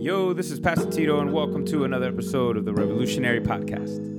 Yo, this is Pastor Tito, and welcome to another episode of the Revolutionary Podcast.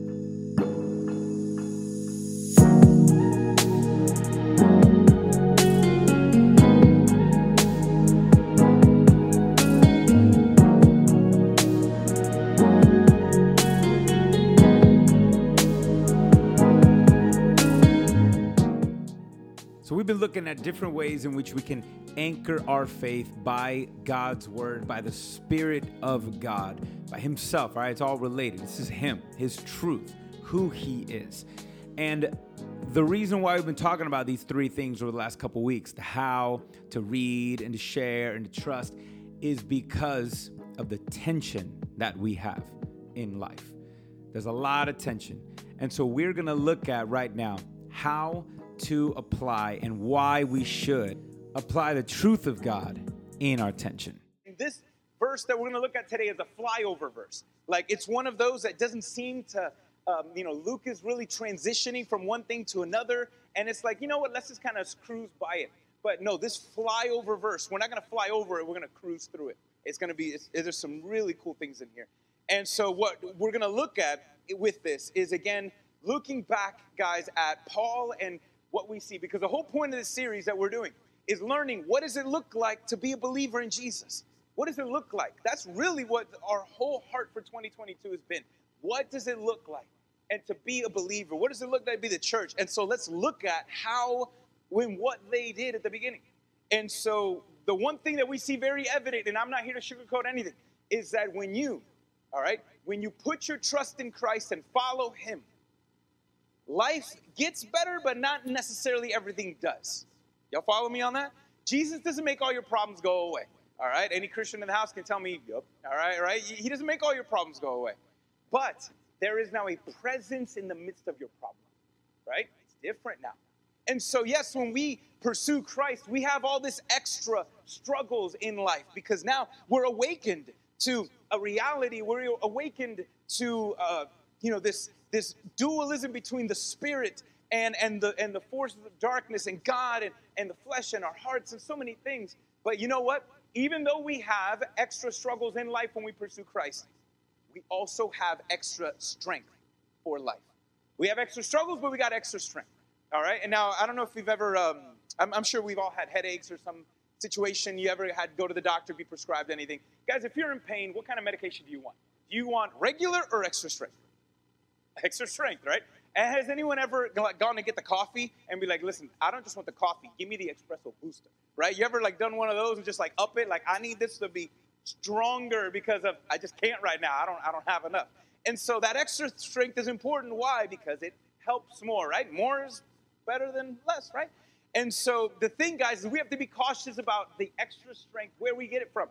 Looking at different ways in which we can anchor our faith by God's word, by the Spirit of God, by Himself, all right? It's all related. This is Him, His truth, who He is. And the reason why we've been talking about these three things over the last couple weeks the how, to read, and to share, and to trust is because of the tension that we have in life. There's a lot of tension. And so we're gonna look at right now how to apply and why we should apply the truth of God in our tension. this verse that we're going to look at today is a flyover verse. Like it's one of those that doesn't seem to, um, you know, Luke is really transitioning from one thing to another, and it's like, you know what? Let's just kind of cruise by it. But no, this flyover verse, we're not going to fly over it. We're going to cruise through it. It's going to be. There's some really cool things in here, and so what we're going to look at with this is again looking back, guys, at Paul and what we see, because the whole point of this series that we're doing is learning what does it look like to be a believer in Jesus? What does it look like? That's really what our whole heart for 2022 has been. What does it look like? And to be a believer, what does it look like to be the church? And so let's look at how, when what they did at the beginning. And so the one thing that we see very evident, and I'm not here to sugarcoat anything, is that when you, all right, when you put your trust in Christ and follow Him, life gets better, but not necessarily everything does. Y'all follow me on that? Jesus doesn't make all your problems go away. All right? Any Christian in the house can tell me, yep. All right, right? He doesn't make all your problems go away. But there is now a presence in the midst of your problem, right? It's different now. And so, yes, when we pursue Christ, we have all this extra struggles in life because now we're awakened to a reality. We're awakened to, uh, you know, this this dualism between the spirit and, and, the, and the forces of darkness and God and, and the flesh and our hearts and so many things. But you know what? Even though we have extra struggles in life when we pursue Christ, we also have extra strength for life. We have extra struggles, but we got extra strength. All right? And now, I don't know if we've ever, um, I'm, I'm sure we've all had headaches or some situation you ever had go to the doctor, be prescribed anything. Guys, if you're in pain, what kind of medication do you want? Do you want regular or extra strength? Extra strength, right? And has anyone ever gone to get the coffee and be like, listen, I don't just want the coffee, give me the espresso booster, right? You ever like done one of those and just like up it, like I need this to be stronger because of I just can't right now. I don't I don't have enough. And so that extra strength is important. Why? Because it helps more, right? More is better than less, right? And so the thing, guys, is we have to be cautious about the extra strength, where we get it from.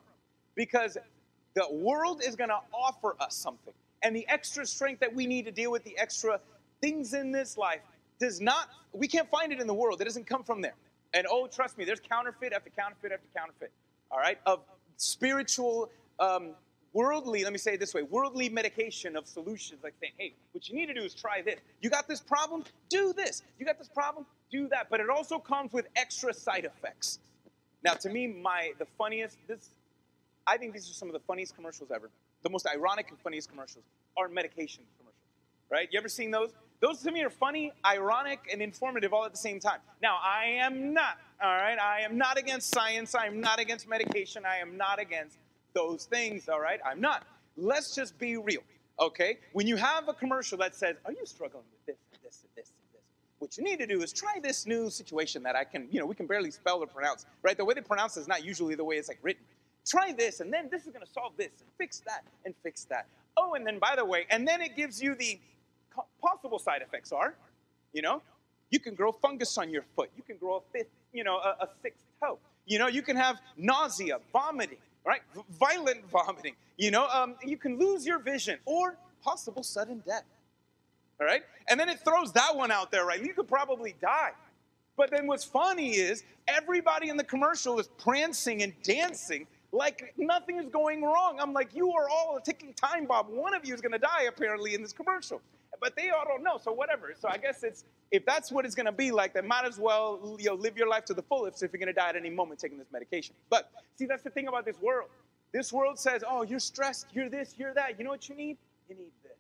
Because the world is gonna offer us something and the extra strength that we need to deal with the extra things in this life does not, we can't find it in the world. It doesn't come from there. And oh, trust me, there's counterfeit after counterfeit after counterfeit, all right, of spiritual, um, worldly, let me say it this way worldly medication of solutions, like saying, hey, what you need to do is try this. You got this problem? Do this. You got this problem? Do that. But it also comes with extra side effects. Now, to me, my the funniest, this, I think these are some of the funniest commercials ever the most ironic and funniest commercials are medication commercials, right? You ever seen those? Those to me are funny, ironic, and informative all at the same time. Now, I am not, all right? I am not against science. I am not against medication. I am not against those things, all right? I'm not. Let's just be real, okay? When you have a commercial that says, Are you struggling with this, and this, and this, and this? What you need to do is try this new situation that I can, you know, we can barely spell or pronounce, right? The way they pronounce it is not usually the way it's like written try this, and then this is going to solve this, and fix that, and fix that. Oh, and then by the way, and then it gives you the possible side effects are, you know, you can grow fungus on your foot. You can grow a fifth, you know, a, a sixth toe. You know, you can have nausea, vomiting, right? V- violent vomiting. You know, um, you can lose your vision or possible sudden death. All right? And then it throws that one out there, right? You could probably die. But then what's funny is everybody in the commercial is prancing and dancing like nothing is going wrong. I'm like, you are all a ticking time bomb. One of you is going to die apparently in this commercial. But they all don't know, so whatever. So I guess it's if that's what it's going to be like, then might as well you know live your life to the fullest if you're going to die at any moment taking this medication. But see, that's the thing about this world. This world says, oh, you're stressed, you're this, you're that. You know what you need? You need this.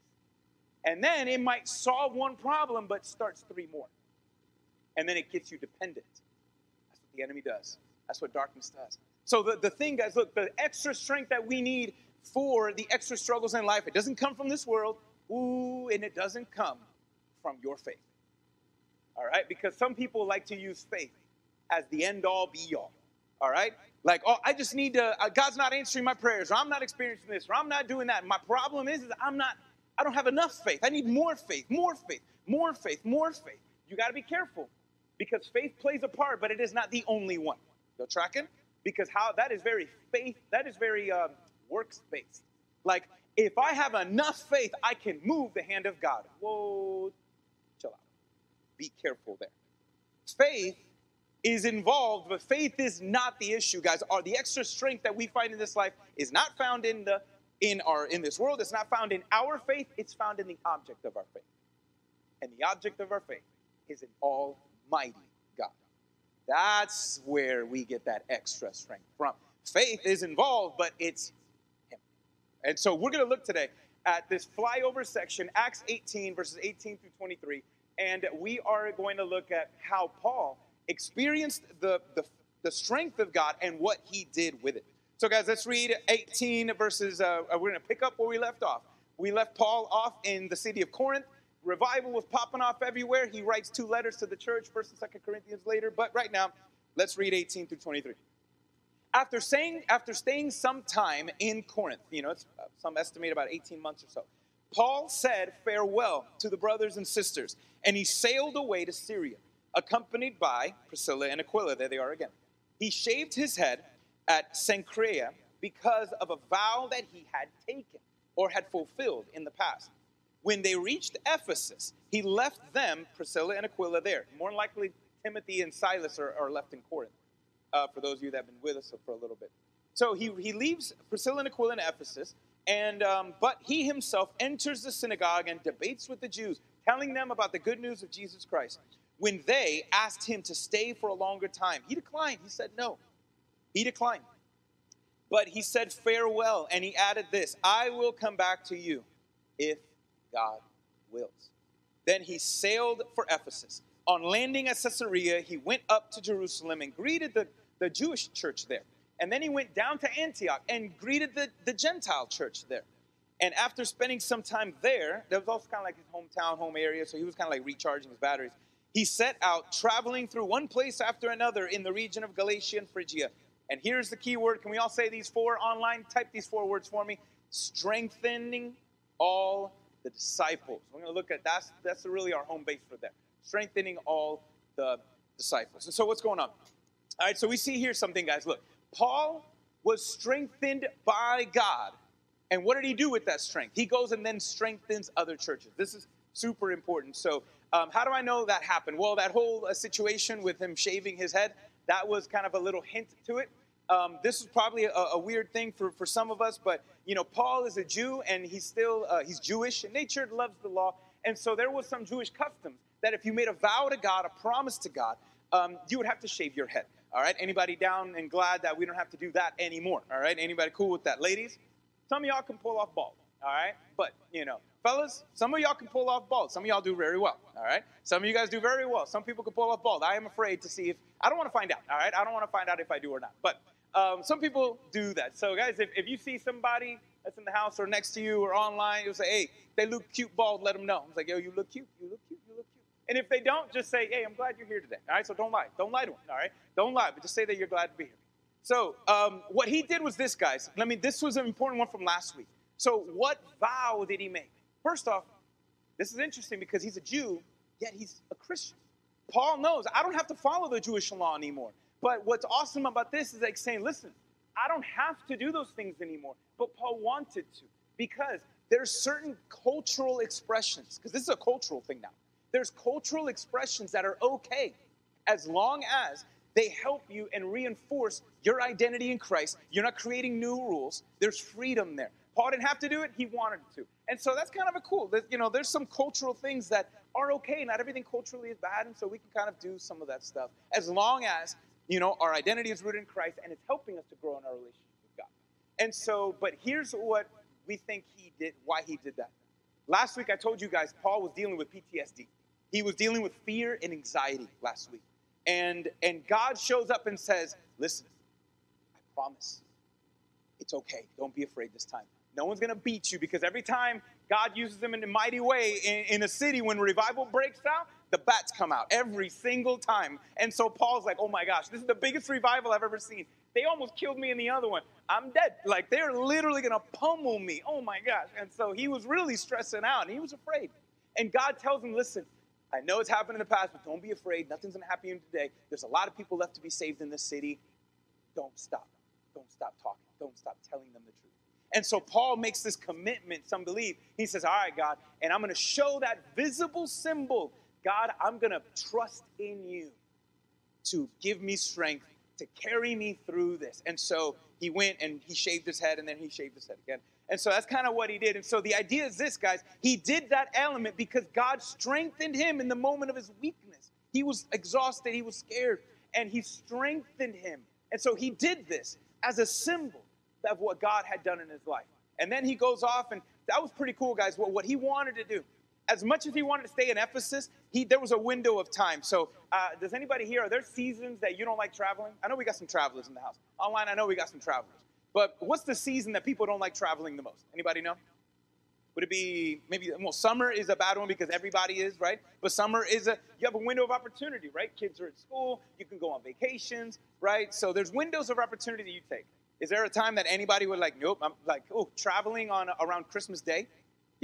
And then it might solve one problem, but starts three more. And then it gets you dependent. That's what the enemy does. That's what darkness does. So the, the thing, guys, look, the extra strength that we need for the extra struggles in life, it doesn't come from this world. Ooh, and it doesn't come from your faith. All right? Because some people like to use faith as the end all be all. All right? Like, oh, I just need to, uh, God's not answering my prayers, or I'm not experiencing this, or I'm not doing that. My problem is, is I'm not, I don't have enough faith. I need more faith, more faith, more faith, more faith. You got to be careful because faith plays a part, but it is not the only one. You tracking? Because how that is very faith, that is very um, works based. Like, if I have enough faith, I can move the hand of God. Whoa, chill out. Be careful there. Faith is involved, but faith is not the issue, guys. Are the extra strength that we find in this life is not found in the in our in this world. It's not found in our faith. It's found in the object of our faith, and the object of our faith is an Almighty. That's where we get that extra strength from. Faith is involved, but it's Him. And so we're going to look today at this flyover section, Acts 18 verses 18 through 23, and we are going to look at how Paul experienced the, the, the strength of God and what he did with it. So, guys, let's read 18 verses. Uh, we're going to pick up where we left off. We left Paul off in the city of Corinth. Revival was popping off everywhere. He writes two letters to the church, 1st and 2nd Corinthians later. But right now, let's read 18 through 23. After saying, after staying some time in Corinth, you know, it's uh, some estimate about 18 months or so, Paul said farewell to the brothers and sisters, and he sailed away to Syria accompanied by Priscilla and Aquila. There they are again. He shaved his head at Cenchrea because of a vow that he had taken or had fulfilled in the past. When they reached Ephesus, he left them, Priscilla and Aquila, there. More likely, Timothy and Silas are, are left in Corinth, uh, for those of you that have been with us for a little bit. So he, he leaves Priscilla and Aquila in Ephesus, and um, but he himself enters the synagogue and debates with the Jews, telling them about the good news of Jesus Christ when they asked him to stay for a longer time. He declined. He said no. He declined. But he said farewell, and he added this I will come back to you if God wills. Then he sailed for Ephesus. On landing at Caesarea, he went up to Jerusalem and greeted the, the Jewish church there. And then he went down to Antioch and greeted the, the Gentile church there. And after spending some time there, that was also kind of like his hometown, home area, so he was kind of like recharging his batteries he set out traveling through one place after another in the region of Galatia and Phrygia. And here's the key word. Can we all say these four online? Type these four words for me. Strengthening all the disciples. We're going to look at that's that's really our home base for them, Strengthening all the disciples. And so what's going on? All right, so we see here something, guys. Look, Paul was strengthened by God. And what did he do with that strength? He goes and then strengthens other churches. This is super important. So um, how do I know that happened? Well, that whole uh, situation with him shaving his head, that was kind of a little hint to it. Um, this is probably a, a, weird thing for, for some of us, but you know, Paul is a Jew and he's still uh, he's Jewish in nature, loves the law, and so there was some Jewish customs that if you made a vow to God, a promise to God, um, you would have to shave your head. All right, anybody down and glad that we don't have to do that anymore? All right, anybody cool with that, ladies? Some of y'all can pull off bald. All right, but you know, Fellas, some of y'all can pull off bald. Some of y'all do very well. All right. Some of you guys do very well. Some people can pull off bald. I am afraid to see if I don't want to find out. All right. I don't want to find out if I do or not. But um, some people do that. So guys, if, if you see somebody that's in the house or next to you or online, you'll say, hey, they look cute bald. Let them know. It's like, yo, you look cute. You look cute. You look cute. And if they don't, just say, hey, I'm glad you're here today. All right. So don't lie. Don't lie to them. All right. Don't lie, but just say that you're glad to be here. So um, what he did was this, guys. I mean, this was an important one from last week. So what vow did he make? First off, this is interesting because he's a Jew, yet he's a Christian. Paul knows I don't have to follow the Jewish law anymore. But what's awesome about this is like saying, listen, I don't have to do those things anymore. But Paul wanted to because there's certain cultural expressions, because this is a cultural thing now. There's cultural expressions that are okay as long as they help you and reinforce your identity in Christ. You're not creating new rules. There's freedom there. Paul didn't have to do it, he wanted to. And so that's kind of a cool. You know, there's some cultural things that are okay. Not everything culturally is bad, and so we can kind of do some of that stuff as long as, you know, our identity is rooted in Christ and it's helping us to grow in our relationship with God. And so, but here's what we think he did, why he did that. Last week, I told you guys Paul was dealing with PTSD. He was dealing with fear and anxiety last week. And, and God shows up and says, Listen, I promise it's okay. Don't be afraid this time. No one's going to beat you because every time God uses them in a mighty way in, in a city, when revival breaks out, the bats come out every single time. And so Paul's like, oh my gosh, this is the biggest revival I've ever seen. They almost killed me in the other one. I'm dead. Like they're literally gonna pummel me. Oh my gosh. And so he was really stressing out and he was afraid. And God tells him, listen, I know it's happened in the past, but don't be afraid. Nothing's gonna happen to you today. There's a lot of people left to be saved in this city. Don't stop. Don't stop talking. Don't stop telling them the truth. And so Paul makes this commitment, some believe. He says, All right, God, and I'm going to show that visible symbol. God, I'm going to trust in you to give me strength to carry me through this. And so he went and he shaved his head and then he shaved his head again. And so that's kind of what he did. And so the idea is this, guys. He did that element because God strengthened him in the moment of his weakness. He was exhausted, he was scared, and he strengthened him. And so he did this as a symbol of what God had done in his life. And then he goes off, and that was pretty cool, guys. What, what he wanted to do, as much as he wanted to stay in Ephesus, he, there was a window of time. So, uh, does anybody here, are there seasons that you don't like traveling? I know we got some travelers in the house. Online, I know we got some travelers. But what's the season that people don't like traveling the most? Anybody know? Would it be maybe, well, summer is a bad one because everybody is, right? But summer is a, you have a window of opportunity, right? Kids are at school, you can go on vacations, right? So there's windows of opportunity that you take. Is there a time that anybody would like, nope, I'm like, oh, traveling on around Christmas Day?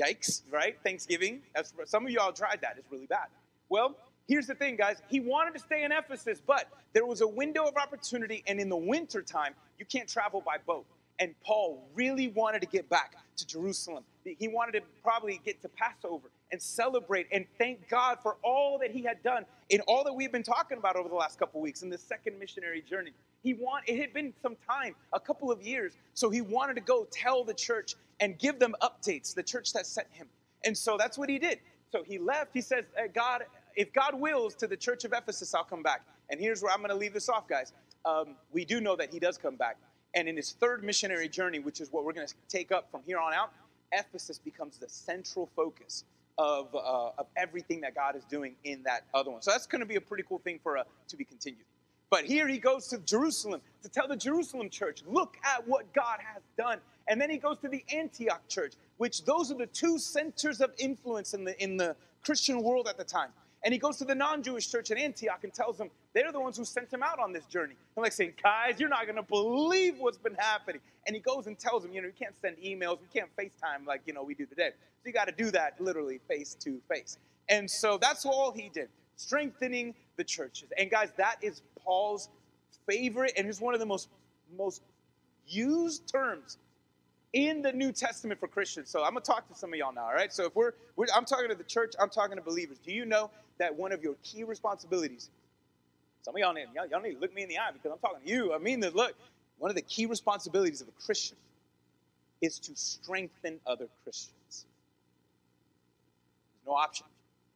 Yikes, right? Thanksgiving. That's, some of y'all tried that. It's really bad. Well, here's the thing, guys. He wanted to stay in Ephesus, but there was a window of opportunity, and in the winter time, you can't travel by boat. And Paul really wanted to get back to Jerusalem. He wanted to probably get to Passover and celebrate and thank God for all that he had done in all that we've been talking about over the last couple weeks in the second missionary journey. He want it had been some time, a couple of years, so he wanted to go tell the church and give them updates, the church that sent him. And so that's what he did. So he left. He says, God, if God wills, to the church of Ephesus, I'll come back. And here's where I'm going to leave this off, guys. Um, we do know that he does come back. And in his third missionary journey, which is what we're going to take up from here on out, Ephesus becomes the central focus of, uh, of everything that God is doing in that other one. So that's going to be a pretty cool thing for uh, to be continued. But here he goes to Jerusalem to tell the Jerusalem church, look at what God has done. And then he goes to the Antioch church, which those are the two centers of influence in the, in the Christian world at the time. And he goes to the non Jewish church in Antioch and tells them they're the ones who sent him out on this journey. I'm like saying, guys, you're not going to believe what's been happening. And he goes and tells them, you know, you can't send emails, we can't FaceTime like, you know, we do today. So you got to do that literally face to face. And so that's all he did, strengthening the churches. And guys, that is Paul's favorite and is one of the most most used terms in the New Testament for Christians. So I'm gonna talk to some of y'all now, all right? So if we're, we're I'm talking to the church, I'm talking to believers. Do you know that one of your key responsibilities? Some of y'all need y'all, y'all need to look me in the eye because I'm talking to you. I mean that look, one of the key responsibilities of a Christian is to strengthen other Christians. There's no option.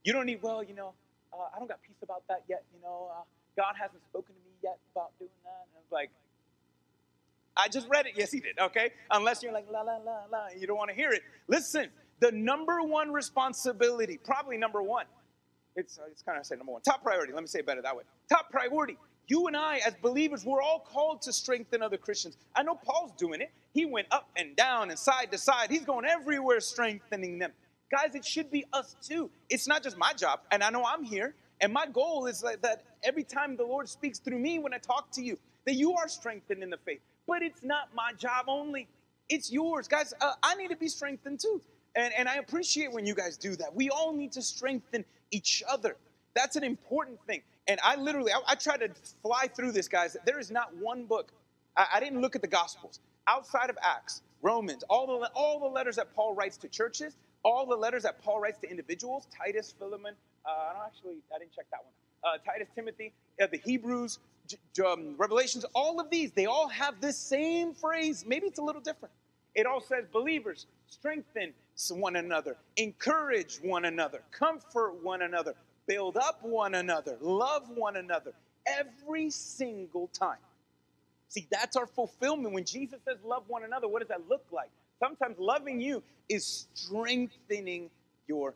You don't need, well, you know, uh, I don't got peace about that yet. You know, uh, God hasn't spoken to me yet about doing that. And I was like, I just read it. Yes, he did. Okay. Unless you're like, la, la, la, la, you don't want to hear it. Listen, the number one responsibility, probably number one, it's, uh, it's kind of say number one, top priority. Let me say it better that way. Top priority. You and I, as believers, we're all called to strengthen other Christians. I know Paul's doing it. He went up and down and side to side. He's going everywhere strengthening them. Guys, it should be us too. It's not just my job, and I know I'm here. And my goal is that every time the Lord speaks through me when I talk to you, that you are strengthened in the faith. But it's not my job only, it's yours. Guys, uh, I need to be strengthened too. And, and I appreciate when you guys do that. We all need to strengthen each other. That's an important thing. And I literally, I, I try to fly through this, guys. There is not one book. I, I didn't look at the Gospels outside of Acts, Romans, all the all the letters that Paul writes to churches all the letters that Paul writes to individuals, Titus, Philemon, I don't actually, I didn't check that one. Uh, Titus, Timothy, uh, the Hebrews, J- um, Revelations, all of these, they all have this same phrase. Maybe it's a little different. It all says, believers, strengthen one another, encourage one another, comfort one another, build up one another, love one another. Every single time. See, that's our fulfillment. When Jesus says love one another, what does that look like? Sometimes loving you is strengthening your.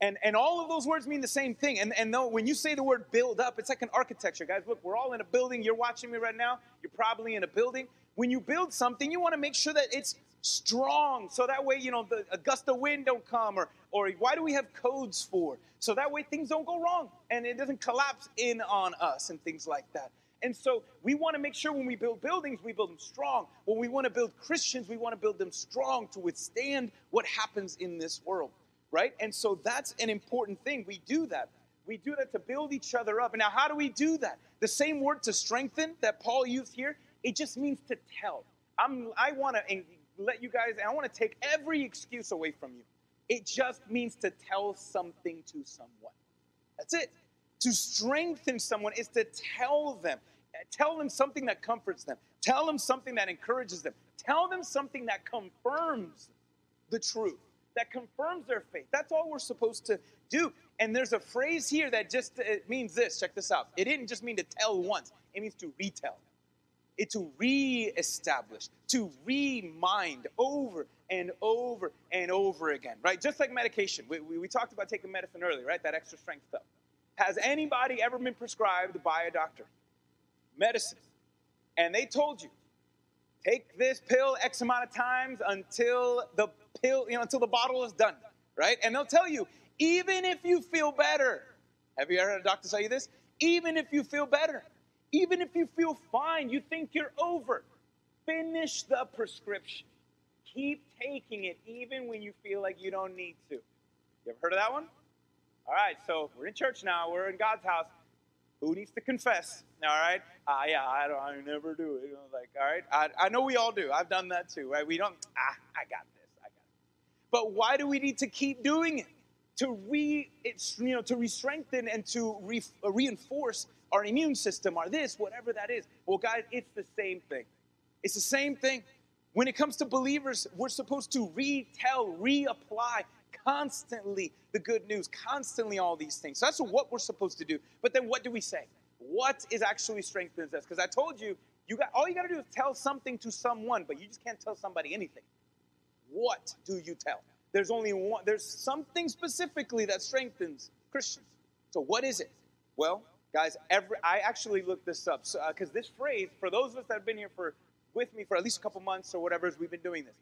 And, and all of those words mean the same thing. And, and though when you say the word build up, it's like an architecture. Guys, look, we're all in a building. You're watching me right now. You're probably in a building. When you build something, you want to make sure that it's strong. So that way, you know, the, a gust of wind don't come. Or, or why do we have codes for? So that way things don't go wrong and it doesn't collapse in on us and things like that. And so we want to make sure when we build buildings, we build them strong. When we want to build Christians, we want to build them strong to withstand what happens in this world, right? And so that's an important thing. We do that. We do that to build each other up. And now, how do we do that? The same word to strengthen that Paul used here, it just means to tell. I'm, I want to let you guys, I want to take every excuse away from you. It just means to tell something to someone. That's it. To strengthen someone is to tell them. Tell them something that comforts them. Tell them something that encourages them. Tell them something that confirms the truth, that confirms their faith. That's all we're supposed to do. And there's a phrase here that just it means this. Check this out. It didn't just mean to tell once, it means to retell. It to re-establish, to remind over and over and over again, right? Just like medication. We, we, we talked about taking medicine earlier, right? That extra strength stuff. Has anybody ever been prescribed by a doctor medicine? And they told you, take this pill X amount of times until the pill, you know, until the bottle is done, right? And they'll tell you, even if you feel better, have you ever had a doctor tell you this? Even if you feel better, even if you feel fine, you think you're over, finish the prescription. Keep taking it even when you feel like you don't need to. You ever heard of that one? All right, so we're in church now. We're in God's house. Who needs to confess? All right. Uh, yeah, I don't. I never do it. You know, like, all right. I, I know we all do. I've done that too. Right? We don't. Ah, I got this. I got. But why do we need to keep doing it? To re, it's you know, to re-strengthen and to re, uh, reinforce our immune system, our this, whatever that is. Well, guys, it's the same thing. It's the same thing. When it comes to believers, we're supposed to retell, reapply, constantly the good news, constantly all these things. So that's what we're supposed to do. But then what do we say? What is actually strengthens us? Because I told you, you got all you got to do is tell something to someone, but you just can't tell somebody anything. What do you tell? There's only one. There's something specifically that strengthens Christians. So what is it? Well, guys, every I actually looked this up because uh, this phrase, for those of us that have been here for with me for at least a couple months or whatever, as we've been doing this,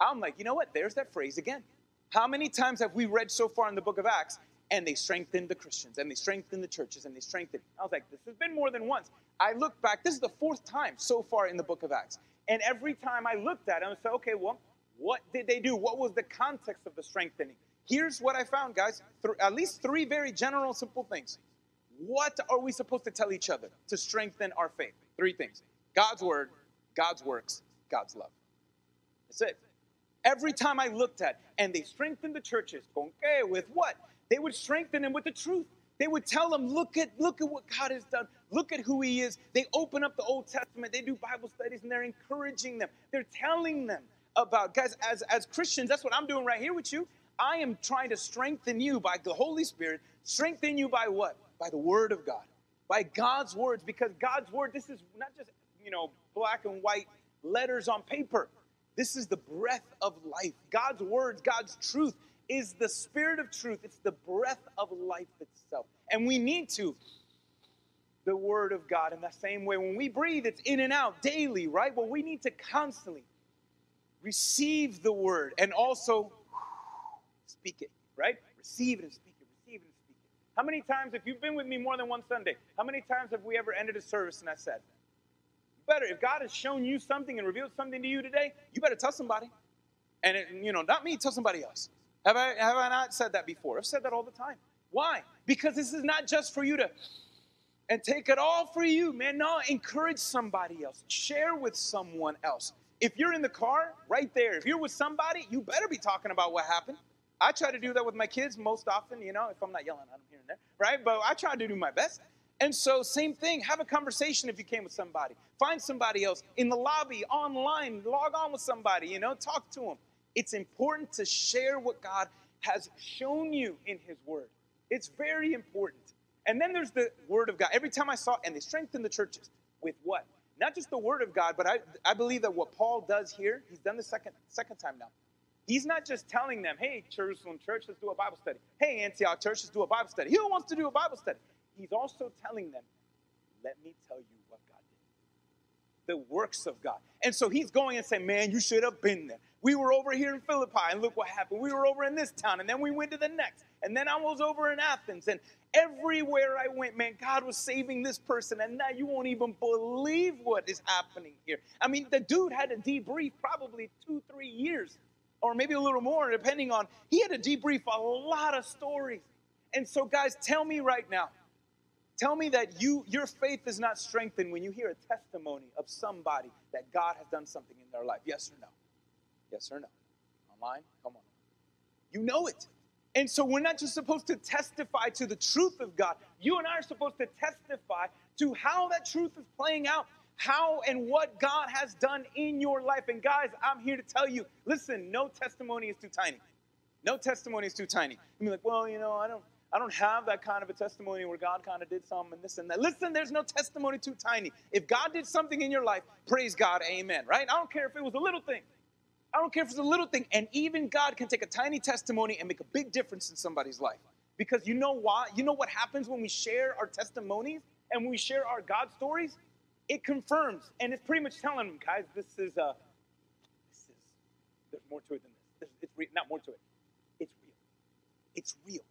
I'm like, you know what? There's that phrase again. How many times have we read so far in the book of Acts and they strengthened the Christians and they strengthened the churches and they strengthened? I was like, this has been more than once. I look back, this is the fourth time so far in the book of Acts. And every time I looked at it, I said, okay, well, what did they do? What was the context of the strengthening? Here's what I found, guys. Th- at least three very general, simple things. What are we supposed to tell each other to strengthen our faith? Three things God's word, God's works, God's love. That's it. Every time I looked at, and they strengthened the churches. ¿Con qué? With what? They would strengthen them with the truth. They would tell them, look at, look at what God has done. Look at who He is. They open up the Old Testament. They do Bible studies, and they're encouraging them. They're telling them about guys. As as Christians, that's what I'm doing right here with you. I am trying to strengthen you by the Holy Spirit. Strengthen you by what? By the Word of God, by God's words. Because God's word. This is not just you know black and white letters on paper. This is the breath of life. God's words, God's truth is the spirit of truth. It's the breath of life itself. And we need to the word of God in the same way. When we breathe, it's in and out daily, right? Well, we need to constantly receive the word and also speak it, right? Receive it and speak it, receive it and speak it. How many times, if you've been with me more than one Sunday, how many times have we ever ended a service and I said, better, if God has shown you something and revealed something to you today, you better tell somebody. And, it, you know, not me, tell somebody else. Have I, have I not said that before? I've said that all the time. Why? Because this is not just for you to and take it all for you, man. No, encourage somebody else. Share with someone else. If you're in the car, right there, if you're with somebody, you better be talking about what happened. I try to do that with my kids most often, you know, if I'm not yelling at them here and there, right? But I try to do my best. And so, same thing, have a conversation if you came with somebody. Find somebody else in the lobby, online, log on with somebody, you know, talk to them. It's important to share what God has shown you in His Word. It's very important. And then there's the Word of God. Every time I saw, and they strengthen the churches with what? not just the word of God, but I, I believe that what Paul does here, he's done the second second time now. He's not just telling them, hey, Jerusalem church, let's do a Bible study. Hey, Antioch church, let's do a Bible study. Who wants to do a Bible study? He's also telling them, let me tell you what God did. The works of God. And so he's going and saying, man, you should have been there. We were over here in Philippi, and look what happened. We were over in this town, and then we went to the next. And then I was over in Athens. And everywhere I went, man, God was saving this person. And now you won't even believe what is happening here. I mean, the dude had to debrief probably two, three years, or maybe a little more, depending on. He had to debrief a lot of stories. And so, guys, tell me right now. Tell me that you your faith is not strengthened when you hear a testimony of somebody that God has done something in their life. Yes or no? Yes or no? Online? Come on. You know it. And so we're not just supposed to testify to the truth of God. You and I are supposed to testify to how that truth is playing out, how and what God has done in your life. And guys, I'm here to tell you listen, no testimony is too tiny. No testimony is too tiny. You be like, well, you know, I don't. I don't have that kind of a testimony where God kind of did some and this and that. Listen, there's no testimony too tiny. If God did something in your life, praise God, amen, right? I don't care if it was a little thing. I don't care if it's a little thing. And even God can take a tiny testimony and make a big difference in somebody's life. Because you know why? You know what happens when we share our testimonies and when we share our God stories? It confirms. And it's pretty much telling them, guys, this is, uh, this is, there's more to it than this. It's re- not more to it. It's real. It's real.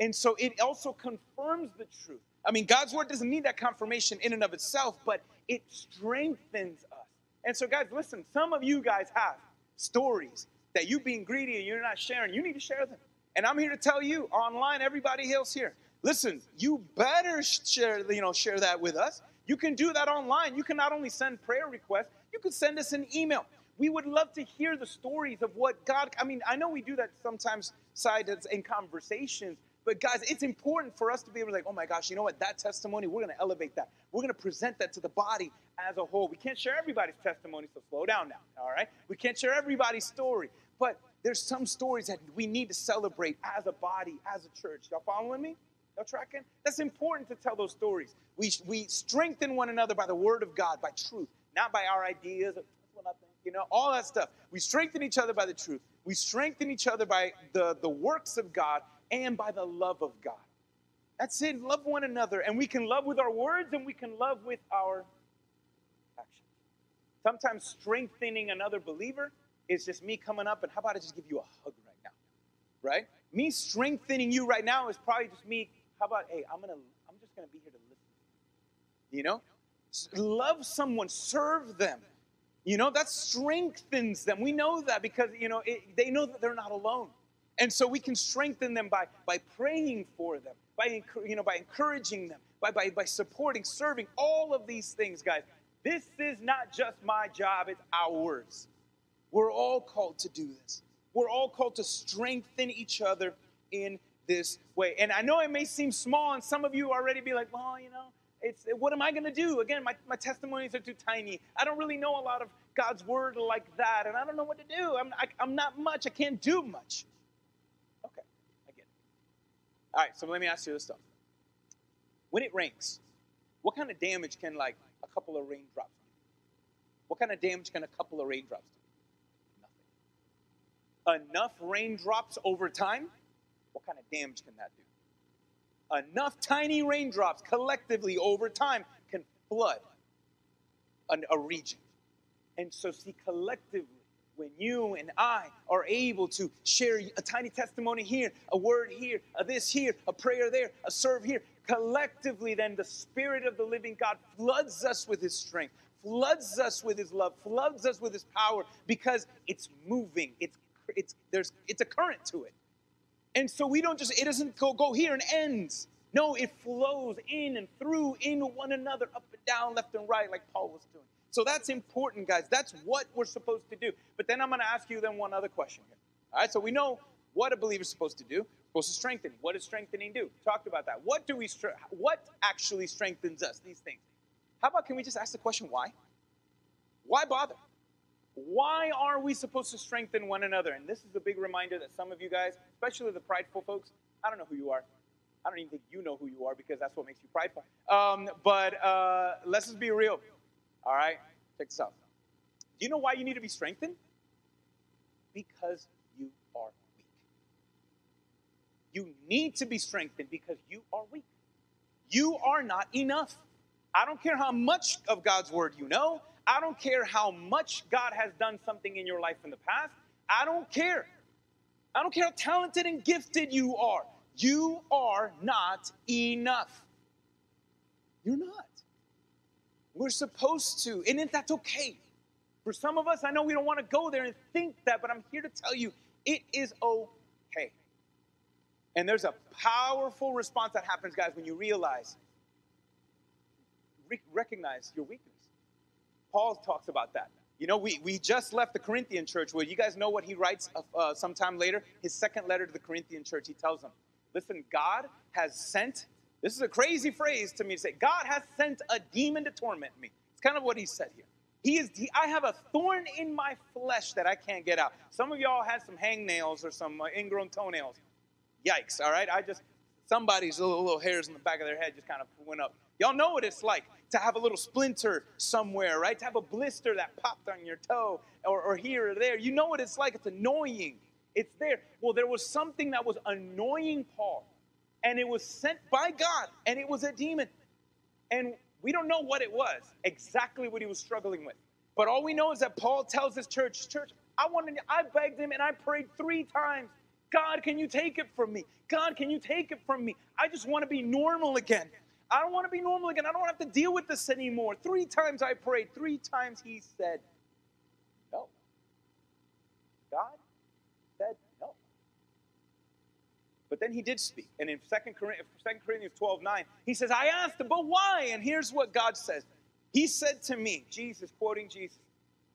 And so it also confirms the truth. I mean, God's word doesn't need that confirmation in and of itself, but it strengthens us. And so, guys, listen, some of you guys have stories that you being greedy and you're not sharing, you need to share them. And I'm here to tell you, online, everybody else here, listen, you better share, you know, share that with us. You can do that online. You can not only send prayer requests, you can send us an email. We would love to hear the stories of what God, I mean, I know we do that sometimes side in conversations, but guys, it's important for us to be able to like, oh my gosh, you know what? That testimony, we're going to elevate that. We're going to present that to the body as a whole. We can't share everybody's testimony, so slow down now. All right? We can't share everybody's story, but there's some stories that we need to celebrate as a body, as a church. Y'all following me? Y'all tracking? That's important to tell those stories. We we strengthen one another by the word of God, by truth, not by our ideas. You know, all that stuff. We strengthen each other by the truth. We strengthen each other by the, the works of God and by the love of God. That's it. Love one another. And we can love with our words and we can love with our actions. Sometimes strengthening another believer is just me coming up and how about I just give you a hug right now? Right? Me strengthening you right now is probably just me. How about, hey, I'm gonna I'm just gonna be here to listen. You know? Love someone, serve them. You know, that strengthens them. We know that because, you know, it, they know that they're not alone. And so we can strengthen them by, by praying for them, by, you know, by encouraging them, by, by, by supporting, serving, all of these things, guys. This is not just my job, it's ours. We're all called to do this. We're all called to strengthen each other in this way. And I know it may seem small, and some of you already be like, well, you know, it's what am I going to do? Again, my, my testimonies are too tiny. I don't really know a lot of God's word like that, and I don't know what to do. I'm, I, am i am not much. I can't do much. All right, so let me ask you this stuff. When it rains, what kind of damage can like a couple of raindrops do? What kind of damage can a couple of raindrops do? Nothing. Enough raindrops over time, what kind of damage can that do? Enough tiny raindrops collectively over time can flood a region. And so, see, collectively, when you and I are able to share a tiny testimony here, a word here, a this here, a prayer there, a serve here, collectively, then the Spirit of the living God floods us with His strength, floods us with His love, floods us with His power because it's moving. It's it's there's it's a current to it, and so we don't just it doesn't go go here and ends. No, it flows in and through in one another, up and down, left and right, like Paul was doing. So that's important, guys. That's what we're supposed to do. But then I'm going to ask you then one other question here. All right, so we know what a believer is supposed to do. Supposed to strengthen. What does strengthening do? Talked about that. What do we? What actually strengthens us? These things. How about can we just ask the question why? Why bother? Why are we supposed to strengthen one another? And this is a big reminder that some of you guys, especially the prideful folks, I don't know who you are. I don't even think you know who you are because that's what makes you prideful. Um, but uh, let's just be real. All right? Check this out. Do you know why you need to be strengthened? Because you are weak. You need to be strengthened because you are weak. You are not enough. I don't care how much of God's word you know. I don't care how much God has done something in your life in the past. I don't care. I don't care how talented and gifted you are. You are not enough. You're not. We're supposed to, and that's okay. For some of us, I know we don't want to go there and think that, but I'm here to tell you it is okay. And there's a powerful response that happens, guys, when you realize, recognize your weakness. Paul talks about that. You know, we, we just left the Corinthian church where you guys know what he writes uh, uh, sometime later? His second letter to the Corinthian church, he tells them, listen, God has sent, this is a crazy phrase to me to say, God has sent a demon to torment me. It's kind of what he said here. He is, he, I have a thorn in my flesh that I can't get out. Some of y'all had some hangnails or some uh, ingrown toenails. Yikes, all right? I just, somebody's little, little hairs in the back of their head just kind of went up. Y'all know what it's like to have a little splinter somewhere, right? To have a blister that popped on your toe or, or here or there. You know what it's like. It's annoying. It's there. Well, there was something that was annoying Paul, and it was sent by God, and it was a demon. And we don't know what it was, exactly what he was struggling with. But all we know is that Paul tells his church, church, I wanted, I begged him and I prayed three times. God, can you take it from me? God, can you take it from me? I just want to be normal again. I don't want to be normal again. I don't want to have to deal with this anymore. Three times I prayed. Three times he said, No. God said no. But then he did speak. And in 2 Corinthians 12 9, he says, I asked him, but why? And here's what God says He said to me, Jesus, quoting Jesus,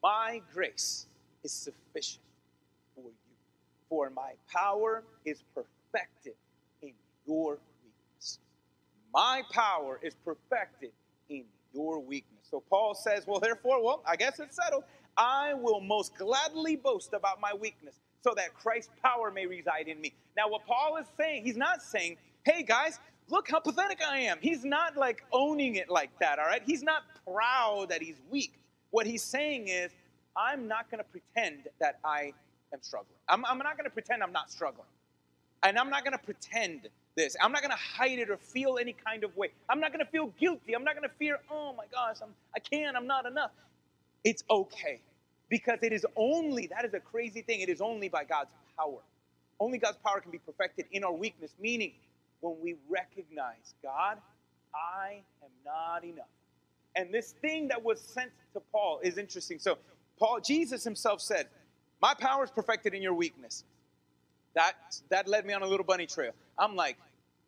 My grace is sufficient for you, for my power is perfected in your weakness. my power is perfected in your weakness. So Paul says, Well, therefore, well, I guess it's settled. I will most gladly boast about my weakness so that Christ's power may reside in me. Now, what Paul is saying, he's not saying, Hey, guys, look how pathetic I am. He's not like owning it like that, all right? He's not proud that he's weak. What he's saying is, I'm not going to pretend that I am struggling. I'm, I'm not going to pretend I'm not struggling. And I'm not going to pretend this. I'm not going to hide it or feel any kind of way. I'm not going to feel guilty. I'm not going to fear, oh my gosh, I'm, I can't, I'm not enough. It's okay because it is only, that is a crazy thing, it is only by God's power. Only God's power can be perfected in our weakness, meaning when we recognize, God, I am not enough. And this thing that was sent to Paul is interesting. So, Paul, Jesus himself said, My power is perfected in your weakness. That, that led me on a little bunny trail. I'm like,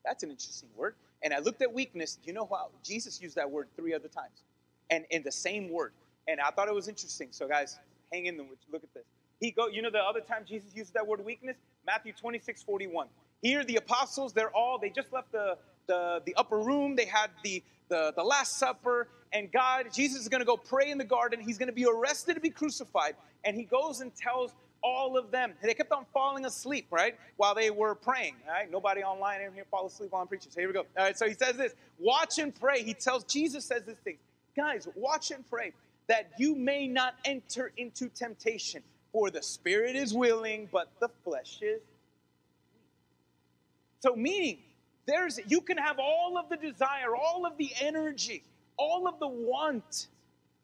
that's an interesting word. And I looked at weakness. You know how Jesus used that word three other times, and in the same word. And I thought it was interesting. So guys, hang in there. Look at this. He go. You know the other time Jesus uses that word weakness, Matthew 26, 41. Here the apostles, they're all. They just left the the, the upper room. They had the, the the Last Supper, and God, Jesus is going to go pray in the garden. He's going to be arrested to be crucified, and he goes and tells all of them. They kept on falling asleep, right, while they were praying. All right, nobody online in here fall asleep while I'm preaching. So here we go. All right, so he says this: watch and pray. He tells Jesus says this thing, guys, watch and pray that you may not enter into temptation. For the spirit is willing, but the flesh is. So meaning, there's you can have all of the desire, all of the energy, all of the want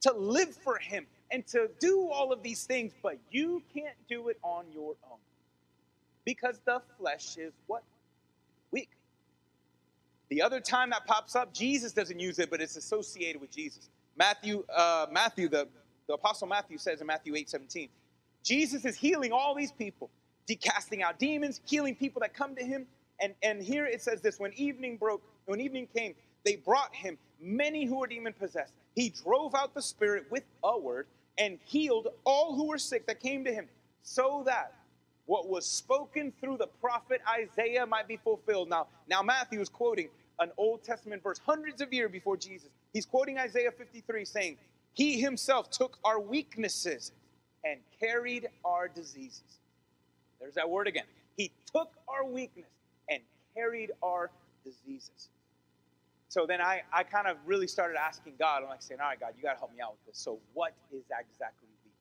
to live for Him and to do all of these things, but you can't do it on your own. Because the flesh is what? Weak. The other time that pops up, Jesus doesn't use it, but it's associated with Jesus. Matthew, uh, Matthew, the, the apostle Matthew says in Matthew 8 17, Jesus is healing all these people, casting out demons, healing people that come to him. And, and here it says this when evening broke, when evening came, they brought him many who were demon possessed. He drove out the spirit with a word and healed all who were sick that came to him, so that what was spoken through the prophet Isaiah might be fulfilled. Now, now Matthew is quoting an Old Testament verse hundreds of years before Jesus. He's quoting Isaiah 53 saying, He himself took our weaknesses and carried our diseases. There's that word again. He took our weakness and carried our diseases. so then I, I kind of really started asking God. I'm like saying, all right, God, you got to help me out with this. So what is exactly weak?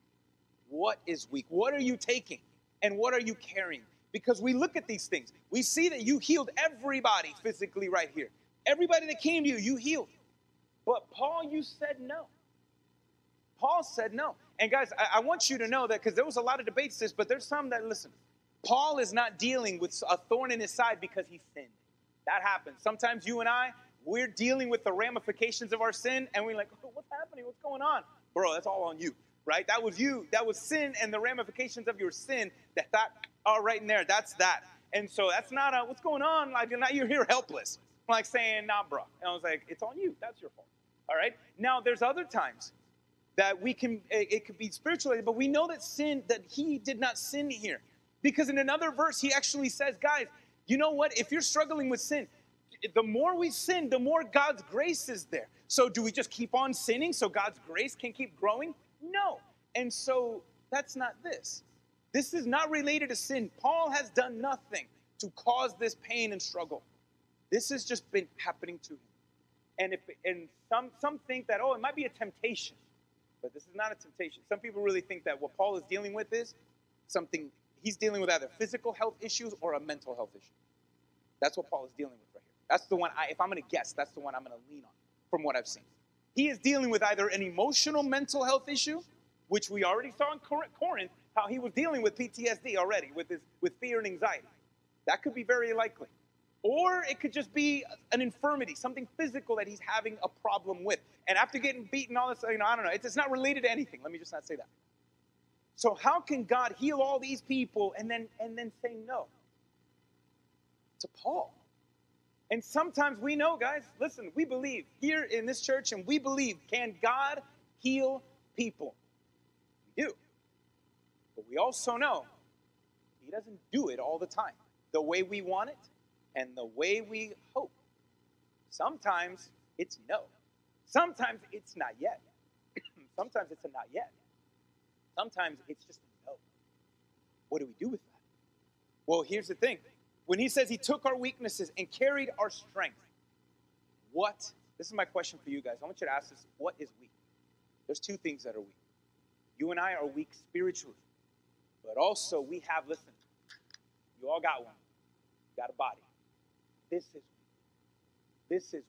What is weak? What are you taking? And what are you carrying? Because we look at these things. We see that you healed everybody physically right here. Everybody that came to you, you healed. But Paul, you said no. Paul said no. And guys, I, I want you to know that because there was a lot of debates this, but there's some that listen. Paul is not dealing with a thorn in his side because he sinned. That happens. Sometimes you and I, we're dealing with the ramifications of our sin, and we're like, oh, what's happening? What's going on? Bro, that's all on you, right? That was you. That was sin and the ramifications of your sin. That that all right in there. That's that. And so that's not a, what's going on. Like now you're here helpless. Like saying, nah, bro. And I was like, it's on you. That's your fault. All right. Now there's other times that we can it, it could be spiritual, but we know that sin that he did not sin here, because in another verse he actually says, guys, you know what? If you're struggling with sin, the more we sin, the more God's grace is there. So, do we just keep on sinning so God's grace can keep growing? No. And so, that's not this. This is not related to sin. Paul has done nothing to cause this pain and struggle. This has just been happening to him. And if and some some think that oh it might be a temptation, but this is not a temptation. Some people really think that what Paul is dealing with is something he's dealing with either physical health issues or a mental health issue. That's what Paul is dealing with right here. That's the one, I, if I'm going to guess, that's the one I'm going to lean on from what I've seen. He is dealing with either an emotional mental health issue, which we already saw in Corinth, how he was dealing with PTSD already, with, his, with fear and anxiety. That could be very likely. Or it could just be an infirmity, something physical that he's having a problem with. And after getting beaten, all this, you know, I don't know, it's, it's not related to anything. Let me just not say that. So how can God heal all these people and then and then say no to Paul? And sometimes we know, guys, listen, we believe here in this church, and we believe, can God heal people? We do. But we also know He doesn't do it all the time the way we want it and the way we hope. Sometimes it's no. Sometimes it's not yet. Sometimes it's a not yet. Sometimes it's just a no. What do we do with that? Well, here's the thing when he says he took our weaknesses and carried our strength, what? This is my question for you guys. I want you to ask this what is weak? There's two things that are weak. You and I are weak spiritually, but also we have, listen, you all got one. You got a body. This is. This is.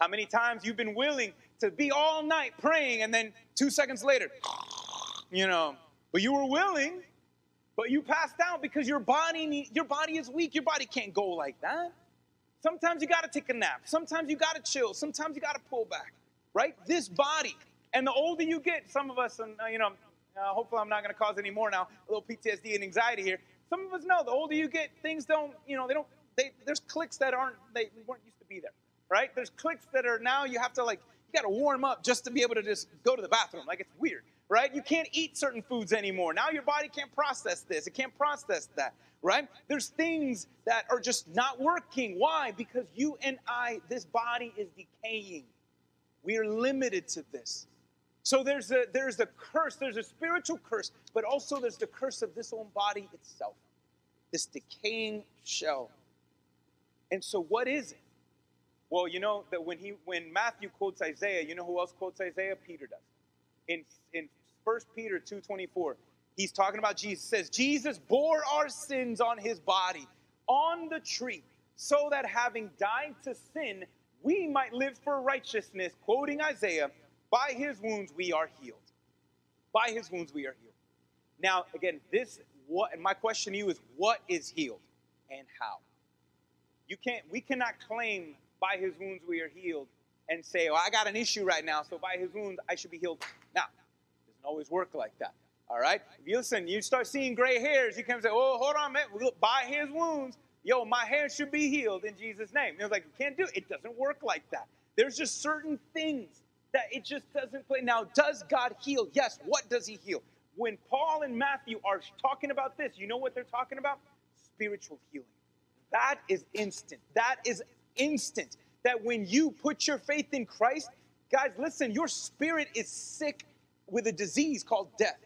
How many times you've been willing to be all night praying and then two seconds later, you know, but you were willing, but you passed out because your body need, your body is weak. Your body can't go like that. Sometimes you got to take a nap. Sometimes you got to chill. Sometimes you got to pull back. Right? This body. And the older you get, some of us, and uh, you know, uh, hopefully I'm not going to cause any more now. A little PTSD and anxiety here. Some of us know the older you get, things don't, you know, they don't. They, there's clicks that aren't they weren't used to be there. Right? There's clicks that are now you have to like you got to warm up just to be able to just go to the bathroom. Like it's weird right? You can't eat certain foods anymore. Now your body can't process this, it can't process that, right? There's things that are just not working. Why? Because you and I, this body is decaying. We are limited to this. So there's a there's a curse, there's a spiritual curse, but also there's the curse of this own body itself. This decaying shell. And so what is it? Well, you know that when he when Matthew quotes Isaiah, you know who else quotes Isaiah? Peter does. In in 1 Peter 2.24. He's talking about Jesus. says, Jesus bore our sins on his body on the tree, so that having died to sin, we might live for righteousness. Quoting Isaiah, by his wounds we are healed. By his wounds we are healed. Now, again, this what and my question to you is what is healed and how? You can't we cannot claim by his wounds we are healed and say, Oh, I got an issue right now, so by his wounds I should be healed. Now, doesn't always work like that. All right? If you listen, you start seeing gray hairs, you can say, oh, hold on, man. By his wounds, yo, my hair should be healed in Jesus' name. It was like, you can't do it. It doesn't work like that. There's just certain things that it just doesn't play. Now, does God heal? Yes. What does he heal? When Paul and Matthew are talking about this, you know what they're talking about? Spiritual healing. That is instant. That is instant. That when you put your faith in Christ, guys, listen, your spirit is sick with a disease called death.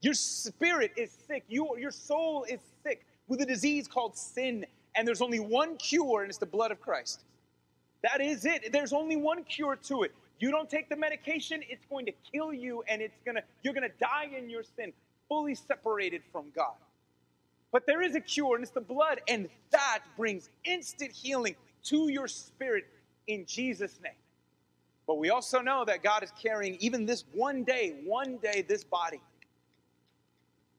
Your spirit is sick. You, your soul is sick with a disease called sin. And there's only one cure, and it's the blood of Christ. That is it. There's only one cure to it. You don't take the medication, it's going to kill you and it's going to you're going to die in your sin, fully separated from God. But there is a cure and it's the blood and that brings instant healing to your spirit in Jesus name. But we also know that God is carrying even this one day, one day this body.